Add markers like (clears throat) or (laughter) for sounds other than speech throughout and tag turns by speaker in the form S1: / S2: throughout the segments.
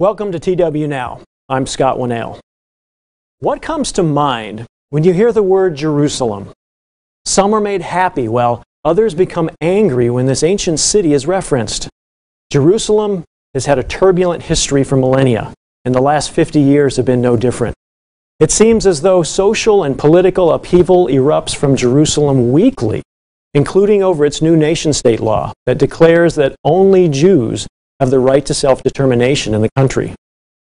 S1: Welcome to TW Now. I'm Scott Winnail. What comes to mind when you hear the word Jerusalem? Some are made happy while others become angry when this ancient city is referenced. Jerusalem has had a turbulent history for millennia, and the last 50 years have been no different. It seems as though social and political upheaval erupts from Jerusalem weekly, including over its new nation state law that declares that only Jews have the right to self determination in the country.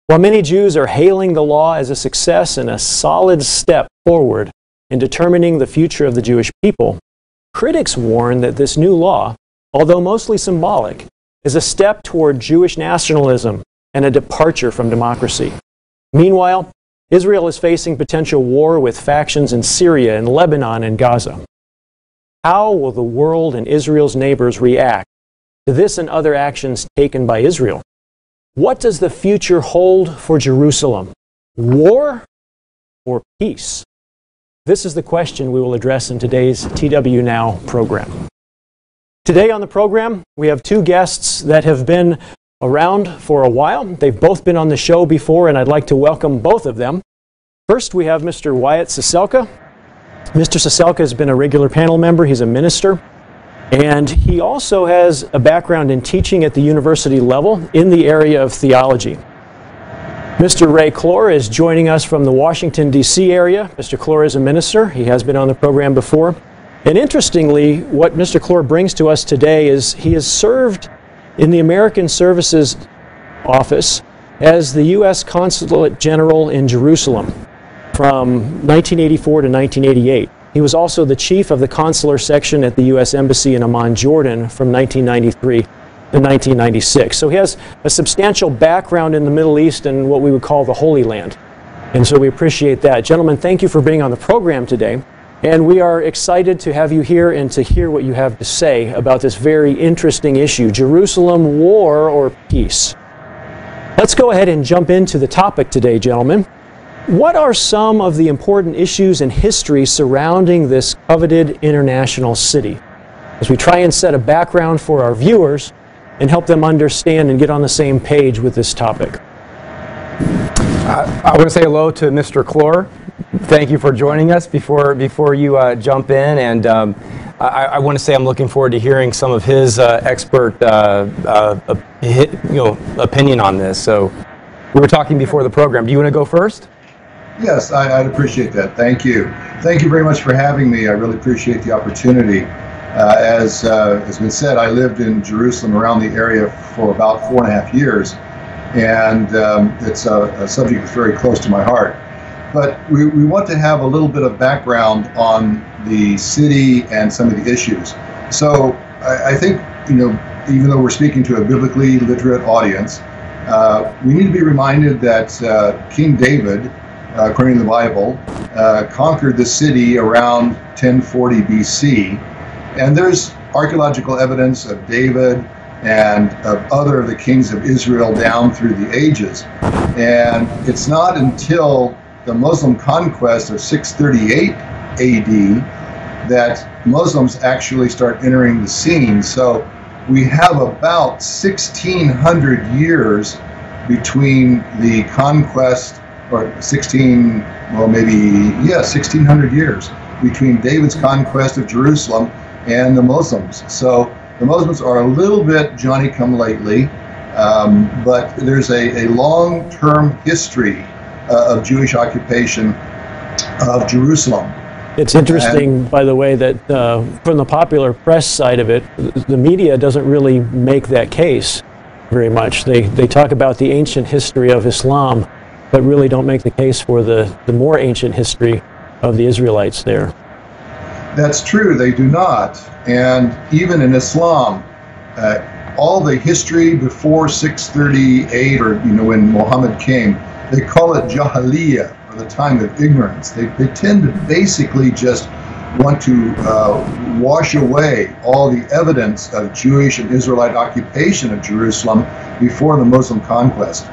S1: While many Jews are hailing the law as a success and a solid step forward in determining the future of the Jewish people, critics warn that this new law, although mostly symbolic, is a step toward Jewish nationalism and a departure from democracy. Meanwhile, Israel is facing potential war with factions in Syria and Lebanon and Gaza. How will the world and Israel's neighbors react this and other actions taken by Israel? What does the future hold for Jerusalem? War or peace? This is the question we will address in today's TW Now program. Today on the program, we have two guests that have been around for a while. They've both been on the show before, and I'd like to welcome both of them. First, we have Mr. Wyatt Ciesielka. Mr. Ciesielka has been a regular panel member, he's a minister. And he also has a background in teaching at the university level in the area of theology. Mr. Ray Clore is joining us from the Washington, D.C. area. Mr. Clore is a minister. He has been on the program before. And interestingly, what Mr. Clore brings to us today is he has served in the American Services Office as the U.S. Consulate General in Jerusalem from 1984 to 1988. He was also the chief of the consular section at the U.S. Embassy in Amman, Jordan from 1993 to 1996. So he has a substantial background in the Middle East and what we would call the Holy Land. And so we appreciate that. Gentlemen, thank you for being on the program today. And we are excited to have you here and to hear what you have to say about this very interesting issue Jerusalem war or peace. Let's go ahead and jump into the topic today, gentlemen. What are some of the important issues and history surrounding this coveted international city? As we try and set a background for our viewers and help them understand and get on the same page with this topic.
S2: I, want to say hello to Mr. Clore. Thank you for joining us before, before you uh, jump in. And um, I, I, want to say I'm looking forward to hearing some of his uh, expert uh, uh you know, opinion on this. So we were talking before the program. Do you want to go first?
S3: Yes, I, would appreciate that. Thank you. Thank you very much for having me. I really appreciate the opportunity. Uh, as uh, has been said, I lived in Jerusalem around the area for about four and a half years, and um, it's a, a, subject that's very close to my heart. But we, we want to have a little bit of background on the city and some of the issues. So I, I think, you know, even though we're speaking to a biblically literate audience, uh, we need to be reminded that uh, King David according to the Bible, uh, conquered the city around 1040 BC. And there's archaeological evidence of David and of other of the kings of Israel down through the ages. And it's not until the Muslim conquest of 638 AD that Muslims actually start entering the scene. So we have about 1600 years between the conquest or 16, well, maybe, yeah, 1600 years between David's conquest of Jerusalem and the Muslims. So the Muslims are a little bit Johnny come lately, um, but there's a, a long term history uh, of Jewish occupation of Jerusalem.
S1: It's interesting, by the way, that uh, from the popular press side of it, the media doesn't really make that case very much. They, they talk about the ancient history of Islam but really don't make the case for the, the more ancient history of the Israelites there.
S3: That's true, they do not. And even in Islam, uh, all the history before 638 or you know when Muhammad came, they call it Jahiliyyah, or the time of ignorance. They, they tend to basically just want to uh, wash away all the evidence of Jewish and Israelite occupation of Jerusalem before the Muslim conquest.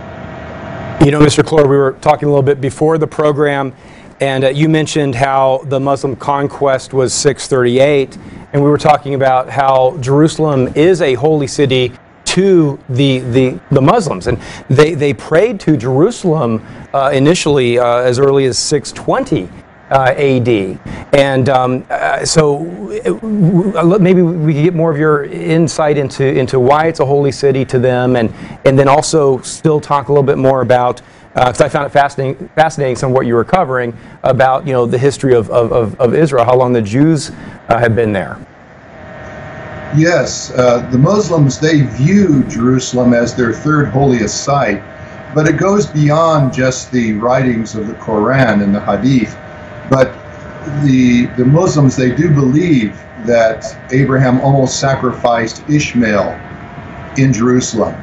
S2: You know, Mr. Clore, we were talking a little bit before the program, and uh, you mentioned how the Muslim conquest was 638, and we were talking about how Jerusalem is a holy city to the, the, the Muslims. And they, they prayed to Jerusalem uh, initially uh, as early as 620 uh, AD. And um, uh, so uh, maybe we could get more of your insight into, into why it's a holy city to them, and, and then also still talk a little bit more about, because uh, I found it fascinating, fascinating some of what you were covering about you know, the history of, of, of Israel, how long the Jews uh, have been there.
S3: Yes, uh, the Muslims, they view Jerusalem as their third holiest site, but it goes beyond just the writings of the Quran and the Hadith but the, the Muslims, they do believe that Abraham almost sacrificed Ishmael in Jerusalem.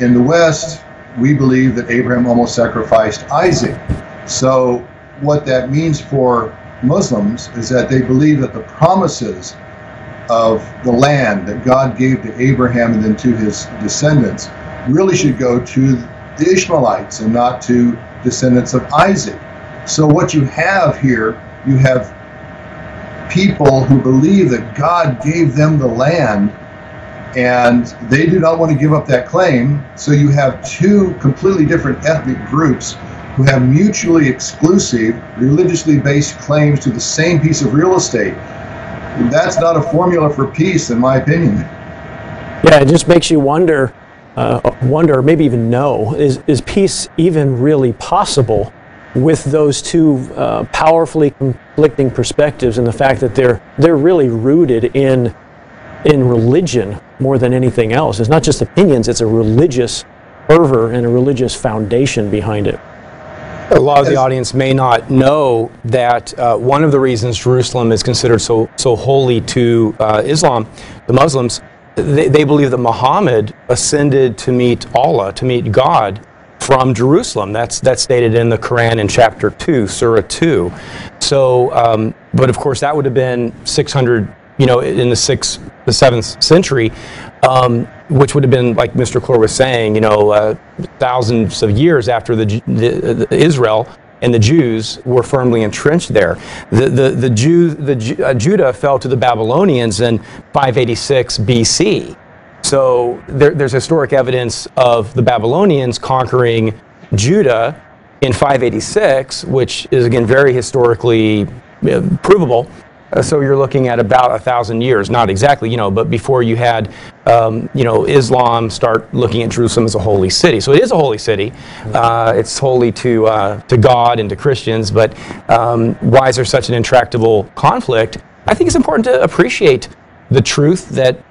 S3: In the West, we believe that Abraham almost sacrificed Isaac. So, what that means for Muslims is that they believe that the promises of the land that God gave to Abraham and then to his descendants really should go to the Ishmaelites and not to descendants of Isaac. So what you have here, you have people who believe that God gave them the land and they do not want to give up that claim. So you have two completely different ethnic groups who have mutually exclusive, religiously based claims to the same piece of real estate. That's not a formula for peace, in my opinion.
S1: Yeah, it just makes you wonder, uh, wonder, maybe even know, is, is peace even really possible with those two uh, powerfully conflicting perspectives and the fact that they're they're really rooted in in religion more than anything else. It's not just opinions; it's a religious fervor and a religious foundation behind it.
S2: A lot of the audience may not know that uh, one of the reasons Jerusalem is considered so so holy to uh, Islam, the Muslims, they, they believe that Muhammad ascended to meet Allah, to meet God from Jerusalem. That's that's stated in the Quran in chapter two, Surah two. So, um, but of course, that would have been 600, you know, in the sixth, the seventh century, um, which would have been like Mr. Clore was saying, you know, uh, thousands of years after the, the, the, Israel and the Jews were firmly entrenched there. The the the Jew the uh, Judah fell to the Babylonians in 586 BC. So there, there's historic evidence of the Babylonians conquering Judah in 586, which is again very historically provable. Uh, so you're looking at about a thousand years, not exactly, you know, but before you had, um, you know, Islam start looking at Jerusalem as a holy city. So it is a holy city. Uh, it's holy to uh, to God and to Christians. But um, why is there such an intractable conflict? I think it's important to appreciate the truth that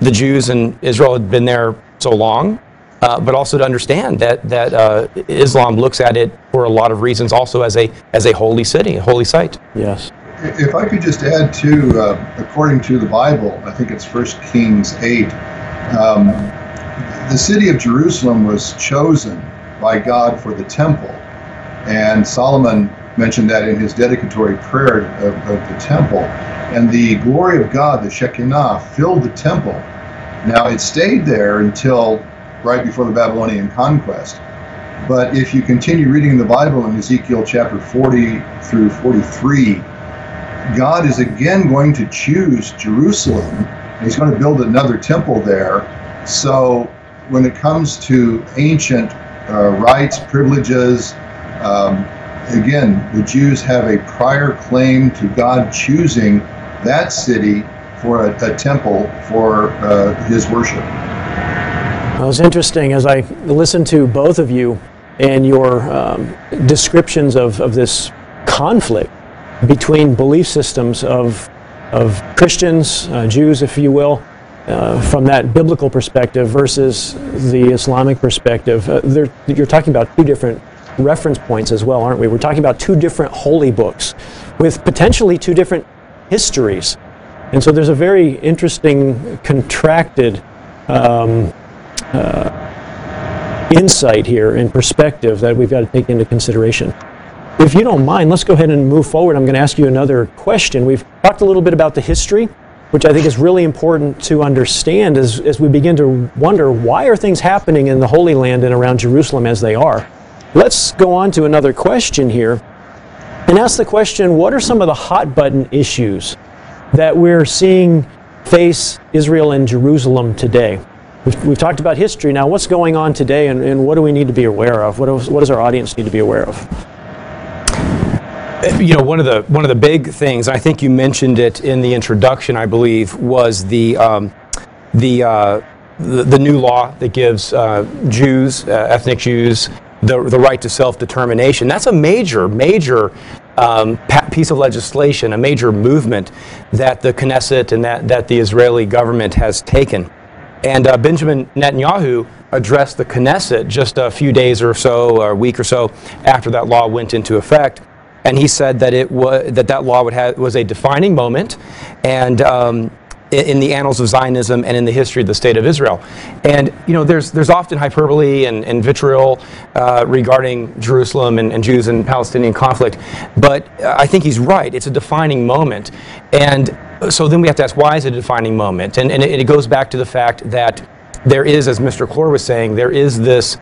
S2: the Jews in Israel had been there so long, uh, but also to understand that that uh, Islam looks at it for a lot of reasons also as a as a holy city, a holy site.
S1: Yes.
S3: If I could just add to, uh, according to the Bible, I think it's First Kings eight. Um, the city of Jerusalem was chosen by God for the temple, and Solomon mentioned that in his dedicatory prayer of, of the temple. And the glory of God, the Shekinah, filled the temple now, it stayed there until right before the Babylonian conquest. But if you continue reading the Bible in Ezekiel chapter 40 through 43, God is again going to choose Jerusalem. He's going to build another temple there. So when it comes to ancient uh, rights, privileges, um, again, the Jews have a prior claim to God choosing that city for a, a temple for uh, his worship.
S1: Well, it's interesting as I listened to both of you and your um, descriptions of, of this conflict between belief systems of, of Christians, uh, Jews, if you will, uh, from that biblical perspective versus the Islamic perspective. Uh, you're talking about two different reference points as well, aren't we? We're talking about two different holy books with potentially two different histories. And so there's a very interesting, contracted um, uh, insight here and perspective that we've got to take into consideration. If you don't mind, let's go ahead and move forward. I'm going to ask you another question. We've talked a little bit about the history, which I think is really important to understand as, as we begin to wonder why are things happening in the Holy Land and around Jerusalem as they are. Let's go on to another question here and ask the question what are some of the hot button issues that we're seeing face Israel and Jerusalem today. We've, we've talked about history. Now, what's going on today, and, and what do we need to be aware of? What, what does our audience need to be aware of?
S2: you know one of the one of the big things I think you mentioned it in the introduction I believe was the um, the, uh, the, the new law that gives uh, Jews uh, ethnic Jews the, the right to self-determination. That's a major major um, piece of legislation a major movement that the Knesset and that, that the Israeli government has taken. And uh, Benjamin Netanyahu addressed the Knesset just a few days or so, or a week or so after that law went into effect. And he said that it was that that law would have was a defining moment, and um, in the annals of Zionism and in the history of the state of Israel. And you know, there's there's often hyperbole and, and vitriol uh, regarding Jerusalem and, and, Jews and Palestinian conflict, but I think he's right. It's a defining moment, and so then we have to ask, why is it a defining moment? And, and it, it goes back to the fact that there is, as Mr. Clore was saying, there is this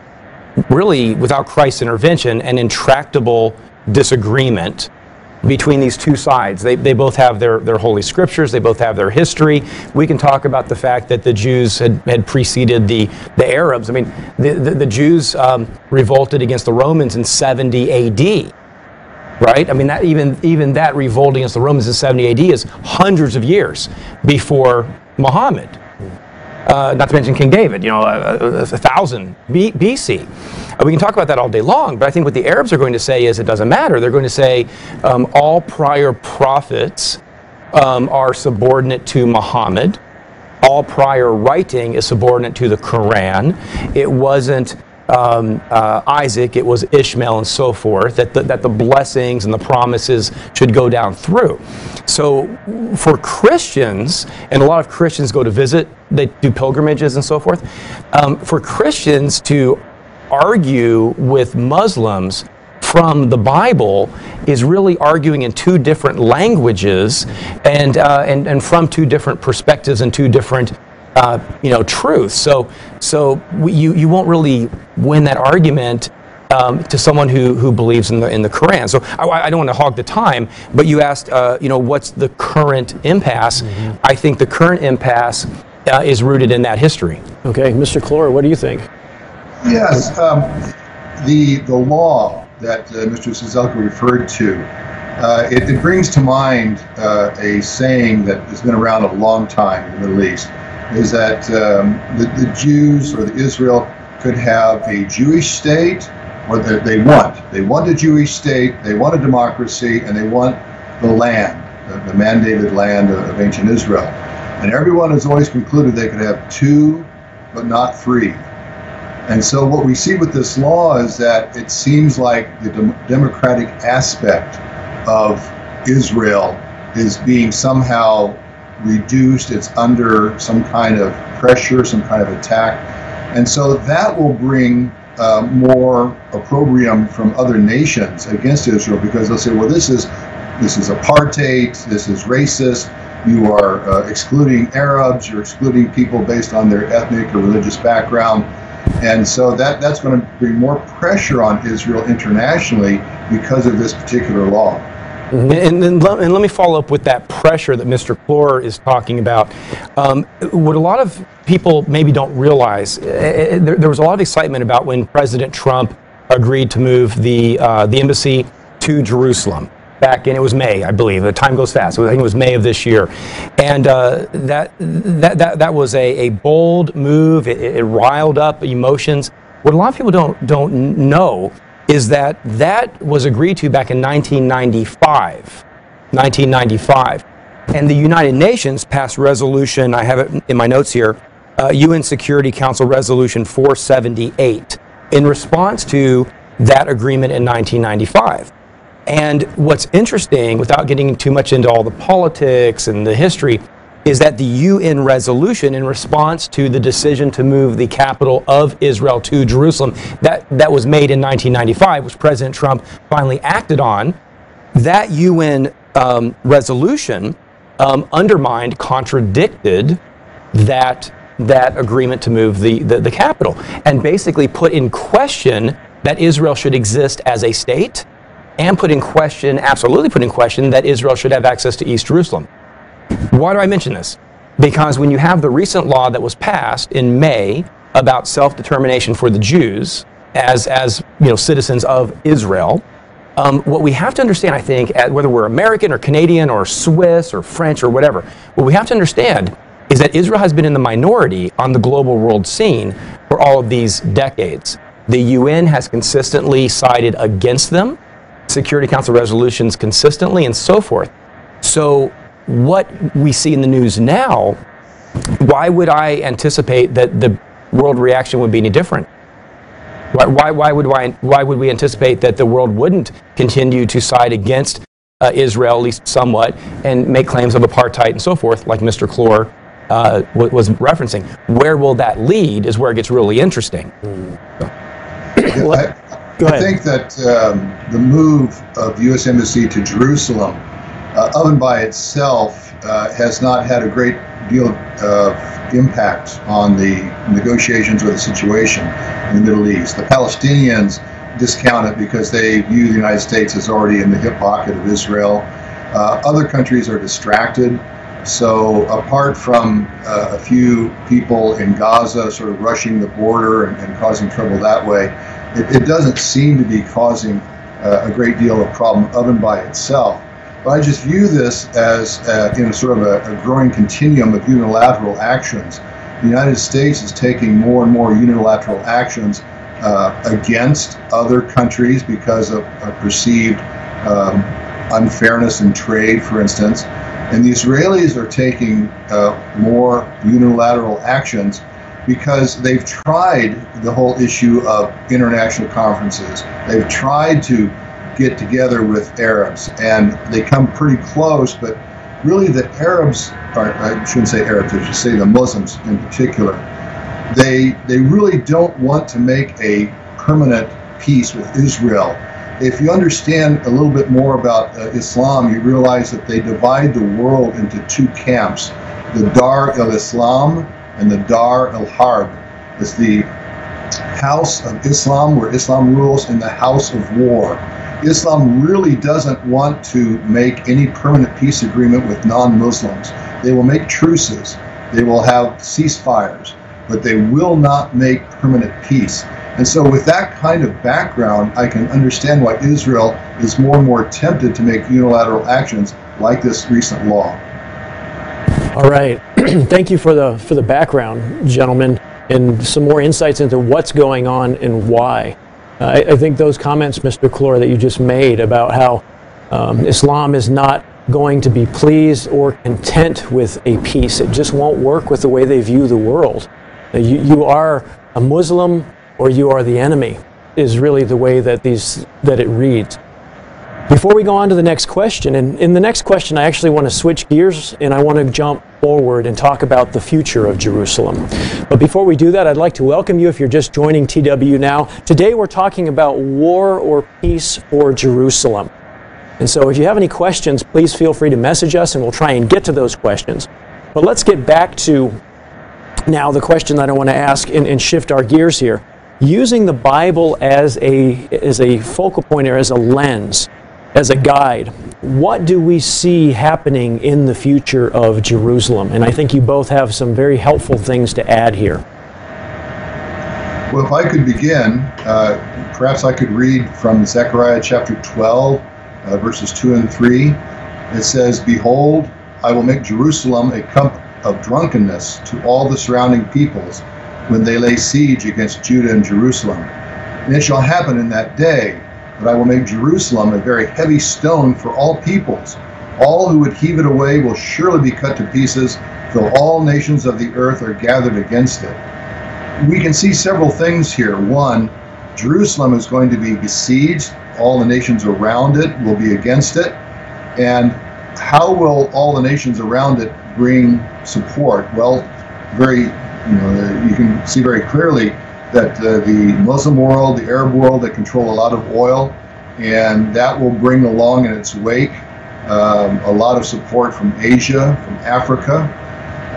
S2: really, without Christ's intervention, an intractable disagreement between these two sides. They, they both have their, their holy scriptures, they both have their history. We can talk about the fact that the Jews had, had preceded the, the Arabs. I mean, the, the, the Jews um, revolted against the Romans in 70 AD right? I mean, that even even that revolt against the Romans in 70 AD is hundreds of years before Muhammad. Uh, not to mention King David, you know, a, a, a thousand B, BC. Uh, we can talk about that all day long, but I think what the Arabs are going to say is it doesn't matter. They're going to say um, all prior prophets um, are subordinate to Muhammad. All prior writing is subordinate to the Quran. It wasn't um, uh, Isaac, it was Ishmael, and so forth, that the, that the blessings and the promises should go down through. So, for Christians, and a lot of Christians go to visit, they do pilgrimages and so forth, um, for Christians to argue with Muslims from the Bible is really arguing in two different languages and, uh, and, and from two different perspectives and two different uh, you know, truth. So, so you, you won't really win that argument um, to someone who, who believes in the, in the Quran. So I, I don't want to hog the time, but you asked, uh, you know, what's the current impasse? Mm-hmm. I think the current impasse uh, is rooted in that history.
S1: Okay, Mr. Clore, what do you think?
S3: Yes, um, the, the law that uh, Mr. Ciesielka referred to, uh, it, it, brings to mind uh, a saying that has been around a long time in the Middle East is that um, the, the, Jews or the Israel could have a Jewish state, or the, they want. They want a Jewish state, they want a democracy, and they want the land, the, the mandated land of, of ancient Israel. And everyone has always concluded they could have two, but not three. And so what we see with this law is that it seems like the de- democratic aspect of Israel is being somehow reduced, it's under some kind of pressure, some kind of attack. And so that will bring uh, more opprobrium from other nations against Israel because they'll say, well, this is this is apartheid, this is racist, you are uh, excluding Arabs, you're excluding people based on their ethnic or religious background. And so that, that's going to bring more pressure on Israel internationally because of this particular law.
S2: Mm-hmm. And, and, and, let me follow up with that pressure that Mr. Clore is talking about. Um, what a lot of people maybe don't realize, uh, there, there, was a lot of excitement about when President Trump agreed to move the, uh, the embassy to Jerusalem back in it was May, I believe. The time goes fast. I think it was May of this year, and uh, that, that that that was a, a bold move. It, it, riled up emotions. What a lot of people don't don't know is that that was agreed to back in 1995. 1995. And the United Nations passed resolution, I have it in my notes here, uh, UN Security Council Resolution 478 in response to that agreement in 1995. And what's interesting, without getting too much into all the politics and the history, is that the UN resolution in response to the decision to move the capital of Israel to Jerusalem that, that was made in 1995, which President Trump finally acted on, that UN um, resolution um, undermined, contradicted that, that agreement to move the, the, the capital and basically put in question that Israel should exist as a state and put in question, absolutely put in question, that Israel should have access to East Jerusalem. Why do I mention this? Because when you have the recent law that was passed in May about self-determination for the Jews as, as you know, citizens of Israel, um, what we have to understand, I think, whether we're American or Canadian or Swiss or French or whatever, what we have to understand is that Israel has been in the minority on the global world scene for all of these decades. The UN has consistently sided against them, Security Council resolutions consistently, and so forth. So, what we see in the news now, why would I anticipate that the world reaction would be any different? Why, why, why, would, why, why would we anticipate that the world wouldn't continue to side against uh, Israel, at least somewhat, and make claims of apartheid and so forth, like Mr. Clore uh, was referencing? Where will that lead is where it gets really interesting.
S3: Yeah, I, Go ahead. I think that um, the move of U.S. Embassy to Jerusalem, uh, of by itself, uh, has not had a great deal of impact on the negotiations or the situation in the Middle East. The Palestinians discount it because they view the United States as already in the hip pocket of Israel. Uh, other countries are distracted. So, apart from uh, a few people in Gaza sort of rushing the border and, and causing trouble that way, it, it, doesn't seem to be causing uh, a great deal of problem of and by itself. But I just view this as uh, in a sort of a, a, growing continuum of unilateral actions. The United States is taking more and more unilateral actions uh, against other countries because of, of perceived um, unfairness in trade, for instance. And the Israelis are taking uh, more unilateral actions because they've tried the whole issue of international conferences. They've tried to get together with Arabs, and they come pretty close. But really, the Arabs, or I shouldn't say Arabs, I should say the Muslims in particular, they they really don't want to make a permanent peace with Israel. If you understand a little bit more about uh, Islam, you realize that they divide the world into two camps: the Dar el-Islam and the Dar el-Harb. is the house of Islam, where Islam rules, in the house of war. Islam really doesn't want to make any permanent peace agreement with non Muslims. They will make truces, they will have ceasefires, but they will not make permanent peace. And so, with that kind of background, I can understand why Israel is more and more tempted to make unilateral actions like this recent law.
S1: All right. (clears throat) Thank you for the, for the background, gentlemen, and some more insights into what's going on and why. Uh, I, I, think those comments, Mr. Clore, that you just made about how um, Islam is not going to be pleased or content with a peace. It just won't work with the way they view the world. You, you are a Muslim or you are the enemy is really the way that these that it reads. Before we go on to the next question, and in the next question, I actually want to switch gears and I want to jump forward and talk about the future of Jerusalem. But before we do that, I'd like to welcome you if you're just joining TW now. Today, we're talking about war or peace for Jerusalem. And so, if you have any questions, please feel free to message us and we'll try and get to those questions. But let's get back to now the question that I want to ask and, and shift our gears here. Using the Bible as a, as a focal point or as a lens, as a guide, what do we see happening in the future of Jerusalem? And I think you both have some very helpful things to add here.
S3: Well, if I could begin, uh, perhaps I could read from Zechariah chapter 12, uh, verses 2 and 3. It says, Behold, I will make Jerusalem a cup of drunkenness to all the surrounding peoples when they lay siege against Judah and Jerusalem. And it shall happen in that day but I will make Jerusalem a very heavy stone for all peoples. All who would heave it away will surely be cut to pieces, though all nations of the earth are gathered against it. We can see several things here. One, Jerusalem is going to be besieged, all the nations around it will be against it. And how will all the nations around it bring support? Well, very, you know, you can see very clearly that uh, the Muslim world, the Arab world, that control a lot of oil, and that will bring along in its wake um, a lot of support from Asia, from Africa.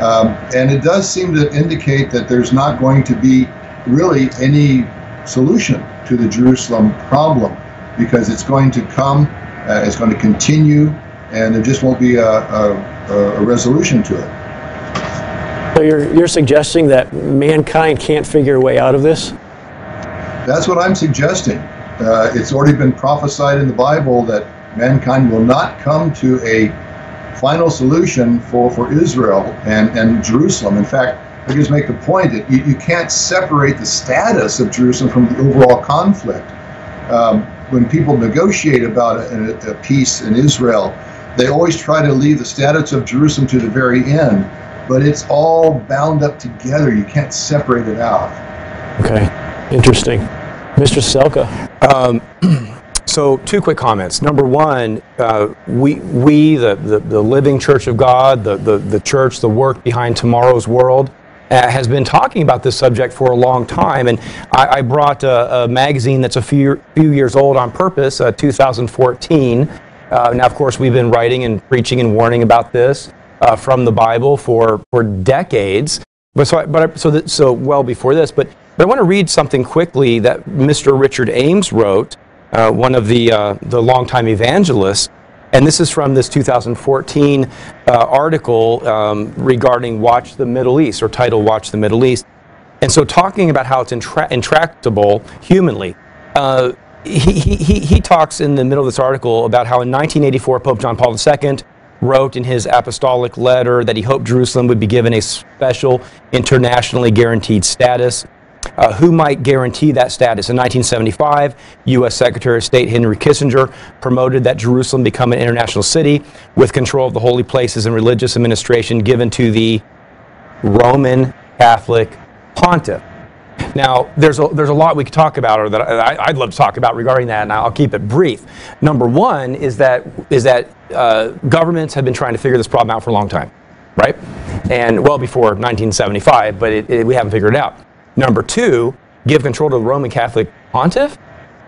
S3: Um, and it does seem to indicate that there's not going to be really any solution to the Jerusalem problem because it's going to come, uh, it's going to continue, and there just won't be a, a, a resolution to it.
S1: So you're, you're suggesting that mankind can't figure a way out of this?
S3: That's what I'm suggesting. Uh, it's already been prophesied in the Bible that mankind will not come to a final solution for, for Israel and, and Jerusalem. In fact, I just make the point that you, you can't separate the status of Jerusalem from the overall conflict. Um, when people negotiate about a, a, peace in Israel, they always try to leave the status of Jerusalem to the very end, but it's all bound up together. You can't separate it out.
S1: Okay, interesting. Mr. Ciesielka. Um, (clears throat)
S2: so, two quick comments. Number one, uh, we, we the, the, the, living church of God, the, the, the church, the work behind tomorrow's world, uh, has been talking about this subject for a long time. And I, I brought a, a, magazine that's a few, few years old on purpose, uh, 2014. Uh, now, of course, we've been writing and preaching and warning about this uh, from the Bible for, for decades. But so, I, but I, so, that, so well before this. But, but I want to read something quickly that Mr. Richard Ames wrote, uh, one of the, uh, the longtime evangelists. And this is from this 2014 uh, article um, regarding Watch the Middle East, or title Watch the Middle East. And so, talking about how it's intra- intractable humanly. Uh, he, he, he talks in the middle of this article about how in 1984 Pope John Paul II wrote in his apostolic letter that he hoped Jerusalem would be given a special internationally guaranteed status. Uh, who might guarantee that status? In 1975, U.S. Secretary of State Henry Kissinger promoted that Jerusalem become an international city with control of the holy places and religious administration given to the Roman Catholic pontiff. Now, there's a, there's a lot we could talk about, or that I, would love to talk about regarding that, and I'll keep it brief. Number one is that is that uh, governments have been trying to figure this problem out for a long time, right? And well before 1975, but it, it, we haven't figured it out. Number two, give control to the Roman Catholic pontiff.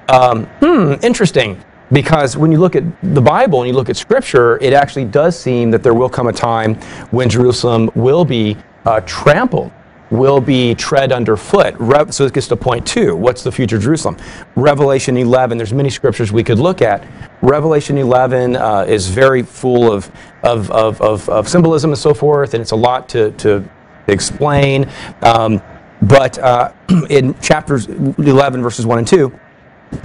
S2: Um, hmm, interesting. Because when you look at the Bible and you look at Scripture, it actually does seem that there will come a time when Jerusalem will be uh, trampled will be tread underfoot. so this gets to point two. What's the future Jerusalem? Revelation 11, there's many scriptures we could look at. Revelation 11 uh, is very full of, of, of, of, of symbolism and so forth, and it's a lot to, to explain. Um, but uh, (clears throat) in chapters 11, verses 1 and 2,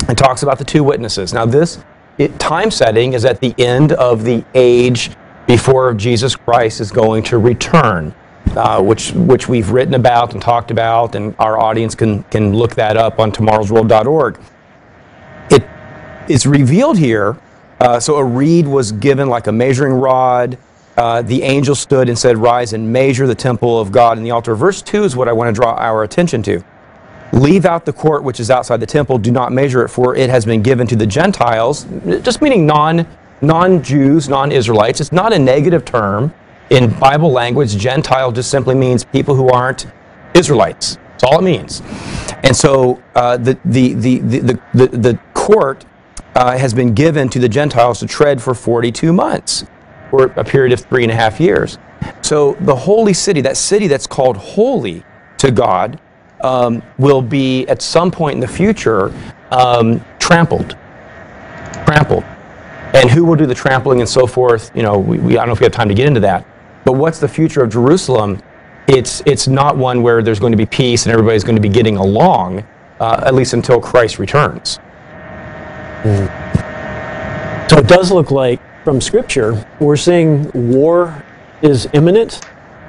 S2: it talks about the two witnesses. Now, this it, time setting is at the end of the age before Jesus Christ is going to return uh, which which we've written about and talked about, and our audience can can look that up on tomorrowsworld.org. It is revealed here. Uh, so a reed was given like a measuring rod. Uh, the angel stood and said, "Rise and measure the temple of God and the altar." Verse two is what I want to draw our attention to. Leave out the court which is outside the temple. Do not measure it, for it has been given to the Gentiles. Just meaning non non Jews, non Israelites. It's not a negative term. In Bible language, Gentile just simply means people who aren't Israelites. That's all it means. And so uh, the, the, the, the, the, the, court uh, has been given to the Gentiles to tread for 42 months, or a period of three and a half years. So the holy city, that city that's called holy to God, um, will be at some point in the future um, trampled. Trampled. And who will do the trampling and so forth? You know, we, we, I don't know if we have time to get into that. But what's the future of Jerusalem? It's, it's not one where there's going to be peace and everybody's going to be getting along, uh, at least until Christ returns.
S1: So it does look like, from Scripture, we're seeing war is imminent.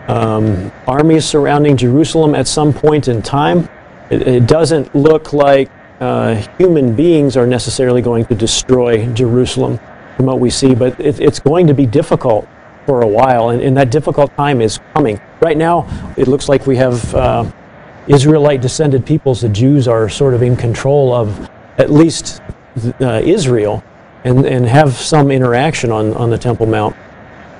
S1: Um, armies surrounding Jerusalem at some point in time. It, it doesn't look like uh, human beings are necessarily going to destroy Jerusalem from what we see, but it, it's going to be difficult for a while, and, and, that difficult time is coming. Right now, it looks like we have uh, Israelite descended peoples, the Jews are sort of in control of at least uh, Israel and, and have some interaction on, on the Temple Mount.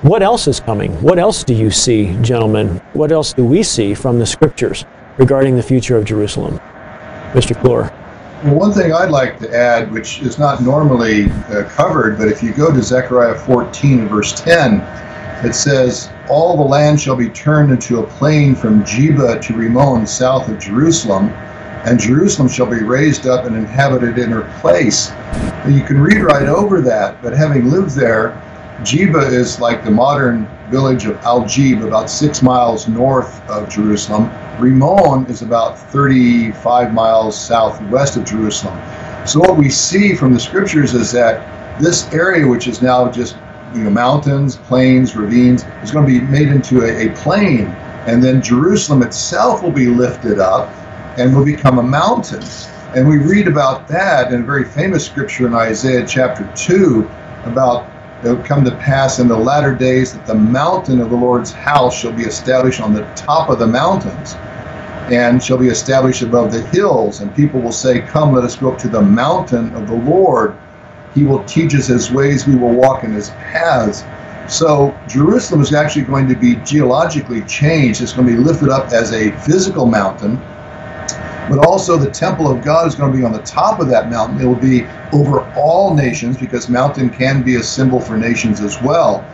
S1: What else is coming? What else do you see, gentlemen? What else do we see from the scriptures regarding the future of Jerusalem? Mr. Clore.
S3: Well, one thing I'd like to add, which is not normally uh, covered, but if you go to Zechariah 14, verse 10, it says, All the land shall be turned into a plain from Geba to Rimmon, south of Jerusalem, and Jerusalem shall be raised up and inhabited in her place. And you can read right over that, but having lived there, Geba is like the modern village of Al Jib, about six miles north of Jerusalem. Rimmon is about 35 miles southwest of Jerusalem. So what we see from the scriptures is that this area, which is now just you know mountains, plains, ravines, is going to be made into a, a plain, and then Jerusalem itself will be lifted up and will become a mountain. And we read about that in a very famous scripture in Isaiah chapter 2 about it will come to pass in the latter days that the mountain of the Lord's house shall be established on the top of the mountains and shall be established above the hills. And people will say, Come, let us go up to the mountain of the Lord. He will teach us his ways, we will walk in his paths. So Jerusalem is actually going to be geologically changed. It's going to be lifted up as a physical mountain but also the temple of God is going to be on the top of that mountain. It will be over all nations because mountain can be a symbol for nations as well.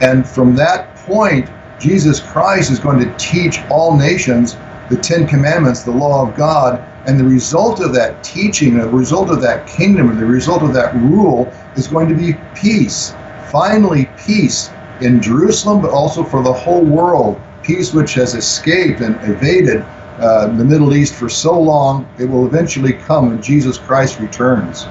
S3: And from that point, Jesus Christ is going to teach all nations the Ten Commandments, the law of God, and the result of that teaching, the result of that kingdom, and the result of that rule is going to be peace. Finally, peace in Jerusalem, but also for the whole world. Peace which has escaped and evaded uh, the Middle East for so long, it will eventually come when Jesus Christ returns.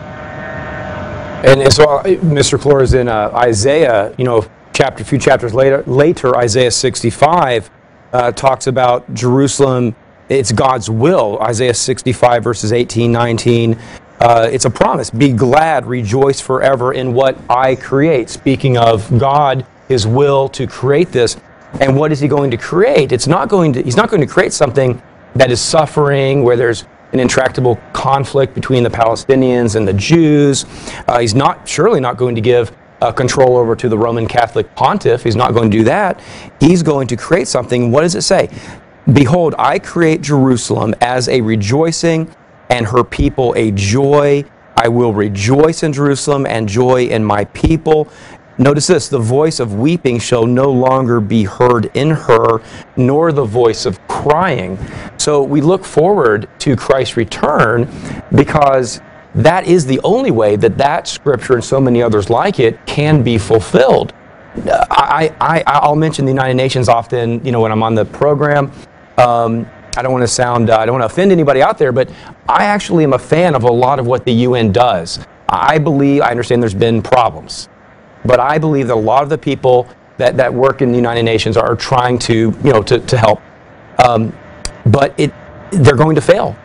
S2: And, so, Mr. Clore is in uh, Isaiah, you know, chapter, a few chapters later, later Isaiah 65 uh, talks about Jerusalem. It's God's will. Isaiah 65, verses 18, 19. Uh, it's a promise. Be glad, rejoice forever in what I create. Speaking of God, His will to create this. And what is He going to create? It's not going to. He's not going to create something that is suffering, where there's an intractable conflict between the Palestinians and the Jews. Uh, he's not surely not going to give uh, control over to the Roman Catholic pontiff. He's not going to do that. He's going to create something. What does it say? Behold, I create Jerusalem as a rejoicing and her people a joy. I will rejoice in Jerusalem and joy in my people. Notice this the voice of weeping shall no longer be heard in her, nor the voice of crying. So we look forward to Christ's return because that is the only way that that scripture and so many others like it can be fulfilled. I, I, I'll mention the United Nations often, you know, when I'm on the program. Um, I don't want to sound, uh, I don't want to offend anybody out there, but I actually am a fan of a lot of what the UN does. I believe, I understand there's been problems. But I believe that a lot of the people that, that work in the United Nations are trying to, you know, to, to help. Um, but it, they're going to fail.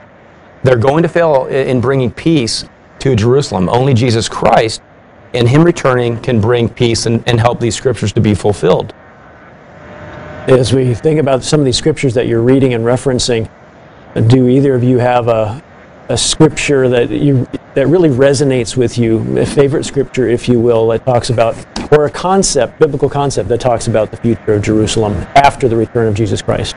S2: They're going to fail in bringing peace to Jerusalem. Only Jesus Christ and Him returning can bring peace and, and help these scriptures to be fulfilled.
S1: As we think about some of these scriptures that you're reading and referencing, do either of you have a, a scripture that you that really resonates with you, a favorite scripture, if you will, that talks about, or a concept, biblical concept that talks about the future of Jerusalem after the return of Jesus Christ?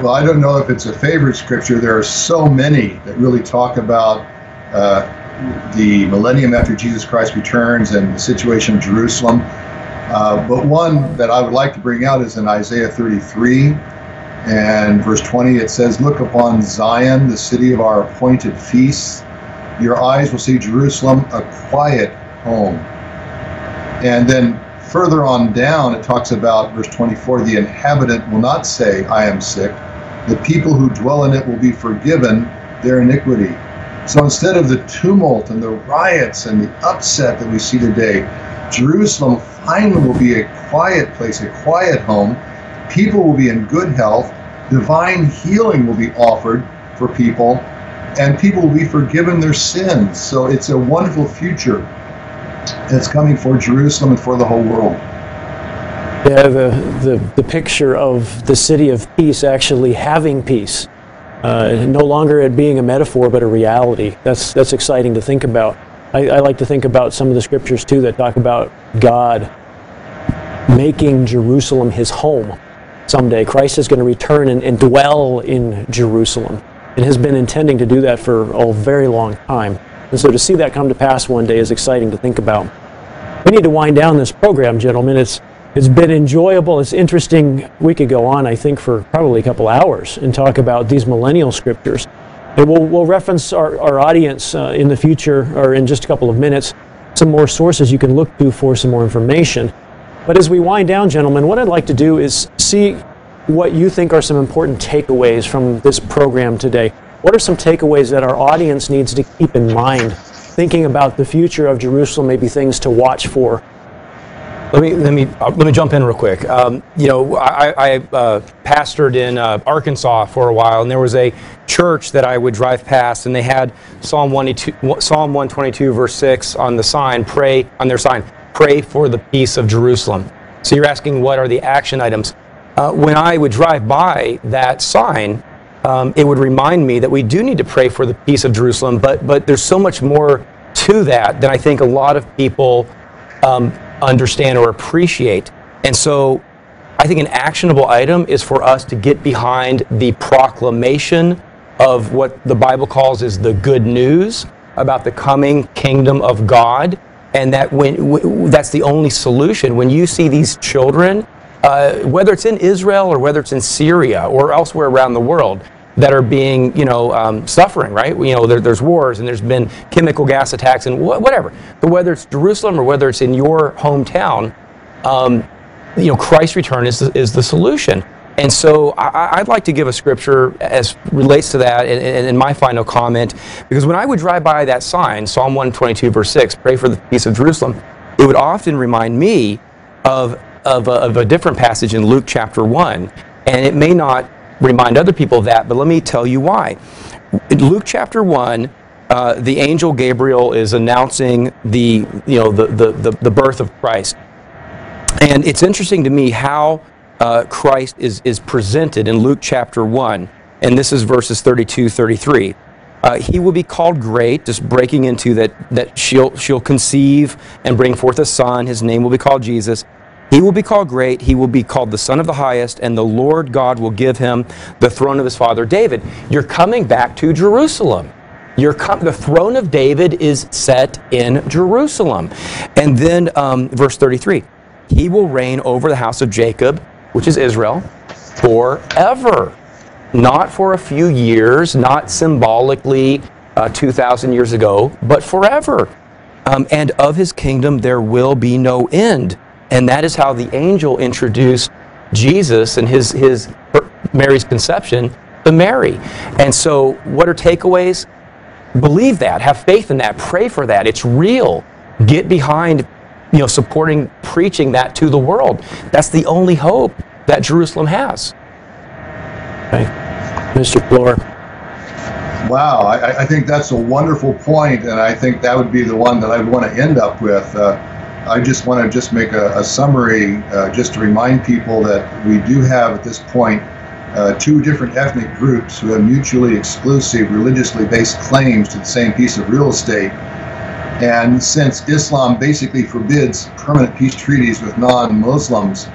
S3: Well, I don't know if it's a favorite scripture. There are so many that really talk about uh, the millennium after Jesus Christ returns and the situation of Jerusalem. Uh, but one that I would like to bring out is in Isaiah 33 and verse 20, it says, Look upon Zion, the city of our appointed feasts. Your eyes will see Jerusalem, a quiet home. And then further on down, it talks about verse 24 the inhabitant will not say, I am sick. The people who dwell in it will be forgiven their iniquity. So instead of the tumult and the riots and the upset that we see today, Jerusalem finally will be a quiet place, a quiet home people will be in good health, divine healing will be offered for people, and people will be forgiven their sins. So it's a wonderful future that's coming for Jerusalem and for the whole world.
S1: Yeah, the, the, the picture of the city of peace actually having peace. Uh, no longer it being a metaphor, but a reality. That's, that's exciting to think about. I, I like to think about some of the scriptures too that talk about God making Jerusalem his home someday. Christ is going to return and, and dwell in Jerusalem and has been intending to do that for a very long time. And so to see that come to pass one day is exciting to think about. We need to wind down this program, gentlemen. It's it's been enjoyable. It's interesting. We could go on, I think, for probably a couple hours and talk about these millennial scriptures. And we'll, we'll reference our, our audience uh, in the future or in just a couple of minutes some more sources you can look to for some more information. But as we wind down, gentlemen, what I'd like to do is see what you think are some important takeaways from this program today. What are some takeaways that our audience needs to keep in mind, thinking about the future of Jerusalem, maybe things to watch for?
S2: Let me let me uh, let me jump in real quick. Um, you know, I, I uh, pastored in uh, Arkansas for a while, and there was a church that I would drive past, and they had Psalm 122, Psalm 122, verse six on the sign. Pray on their sign. Pray for the peace of Jerusalem. So you're asking what are the action items? Uh, when I would drive by that sign, um, it would remind me that we do need to pray for the peace of Jerusalem. But but there's so much more to that than I think a lot of people. Um, understand or appreciate. And so I think an actionable item is for us to get behind the proclamation of what the Bible calls is the good news about the coming kingdom of God. And that when w- that's the only solution. When you see these children, uh, whether it's in Israel or whether it's in Syria or elsewhere around the world, that are being, you know, um, suffering, right? You know, there, there's wars and there's been chemical gas attacks and wh- whatever. But whether it's Jerusalem or whether it's in your hometown, um, you know, Christ's return is the, is the solution. And so I, would like to give a scripture as relates to that in, in, my final comment, because when I would drive by that sign, Psalm 122, verse 6, pray for the peace of Jerusalem, it would often remind me of, of, a, of a different passage in Luke chapter 1. And it may not remind other people of that, but let me tell you why. In Luke chapter 1, uh, the angel Gabriel is announcing the, you know, the, the, the, the, birth of Christ. And it's interesting to me how uh, Christ is, is presented in Luke chapter 1. And this is verses 32, 33. Uh, he will be called great, just breaking into that, that she'll, she'll conceive and bring forth a son. His name will be called Jesus. He will be called great. He will be called the Son of the Highest, and the Lord God will give him the throne of his father David. You're coming back to Jerusalem. Com- the throne of David is set in Jerusalem. And then um, verse 33 He will reign over the house of Jacob, which is Israel, forever. Not for a few years, not symbolically uh, 2,000 years ago, but forever. Um, and of his kingdom there will be no end. And that is how the angel introduced Jesus and his, his Mary's conception to Mary. And so, what are takeaways? Believe that, have faith in that, pray for that. It's real. Get behind, you know, supporting, preaching that to the world. That's the only hope that Jerusalem has.
S1: Okay. Mr. Floor.
S3: Wow, I, I, think that's a wonderful point, and I think that would be the one that I'd want to end up with. Uh, I just want to just make a, a summary, uh, just to remind people that we do have at this point uh, two different ethnic groups who have mutually exclusive, religiously based claims to the same piece of real estate. And since Islam basically forbids permanent peace treaties with non Muslims,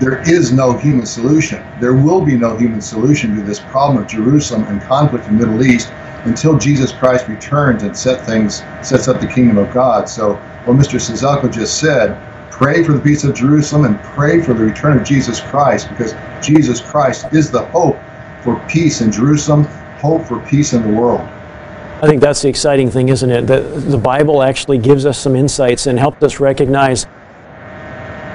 S3: there is no human solution. There will be no human solution to this problem of Jerusalem and conflict in the Middle East until Jesus Christ returns and set things, sets up the kingdom of God. So what Mr. Ciesielka just said, pray for the peace of Jerusalem and pray for the return of Jesus Christ because Jesus Christ is the hope for peace in Jerusalem, hope for peace in the world.
S1: I think that's the exciting thing, isn't it? That the Bible actually gives us some insights and helped us recognize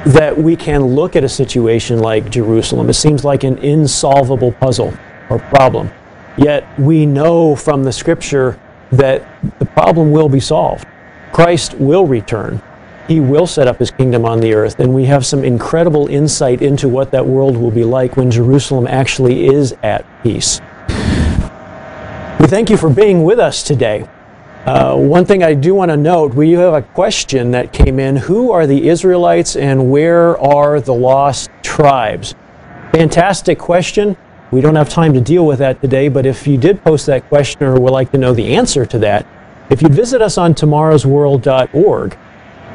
S1: that we can look at a situation like Jerusalem. It seems like an insolvable puzzle or problem. Yet we know from the scripture that the problem will be solved. Christ will return. He will set up his kingdom on the earth, and we have some incredible insight into what that world will be like when Jerusalem actually is at peace. We thank you for being with us today. Uh, one thing I do want to note we have a question that came in Who are the Israelites and where are the lost tribes? Fantastic question. We don't have time to deal with that today, but if you did post that question or would like to know the answer to that, if you visit us on tomorrowsworld.org,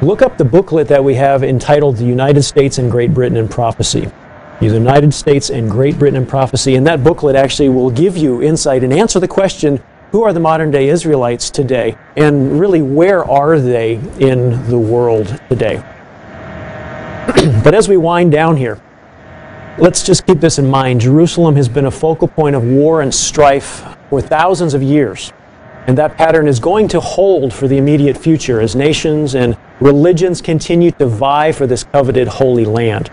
S1: look up the booklet that we have entitled The United States and Great Britain in Prophecy. The United States and Great Britain in Prophecy. And that booklet actually will give you insight and answer the question who are the modern day Israelites today? And really, where are they in the world today? (clears throat) but as we wind down here, let's just keep this in mind. Jerusalem has been a focal point of war and strife for thousands of years. And that pattern is going to hold for the immediate future as nations and religions continue to vie for this coveted holy land.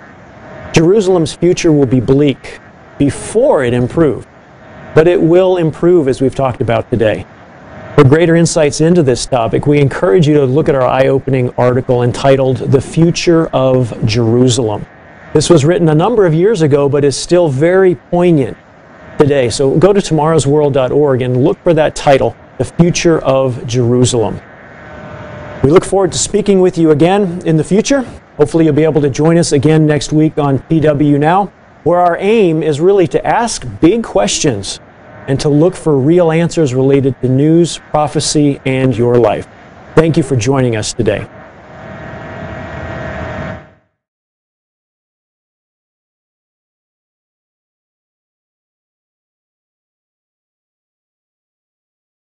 S1: Jerusalem's future will be bleak before it improved, but it will improve as we've talked about today. For greater insights into this topic, we encourage you to look at our eye opening article entitled The Future of Jerusalem. This was written a number of years ago, but is still very poignant today. So go to tomorrowsworld.org and look for that title, The Future of Jerusalem. We look forward to speaking with you again in the future. Hopefully, you'll be able to join us again next week on PW Now, where our aim is really to ask big questions and to look for real answers related to news, prophecy, and your life. Thank you for joining us today.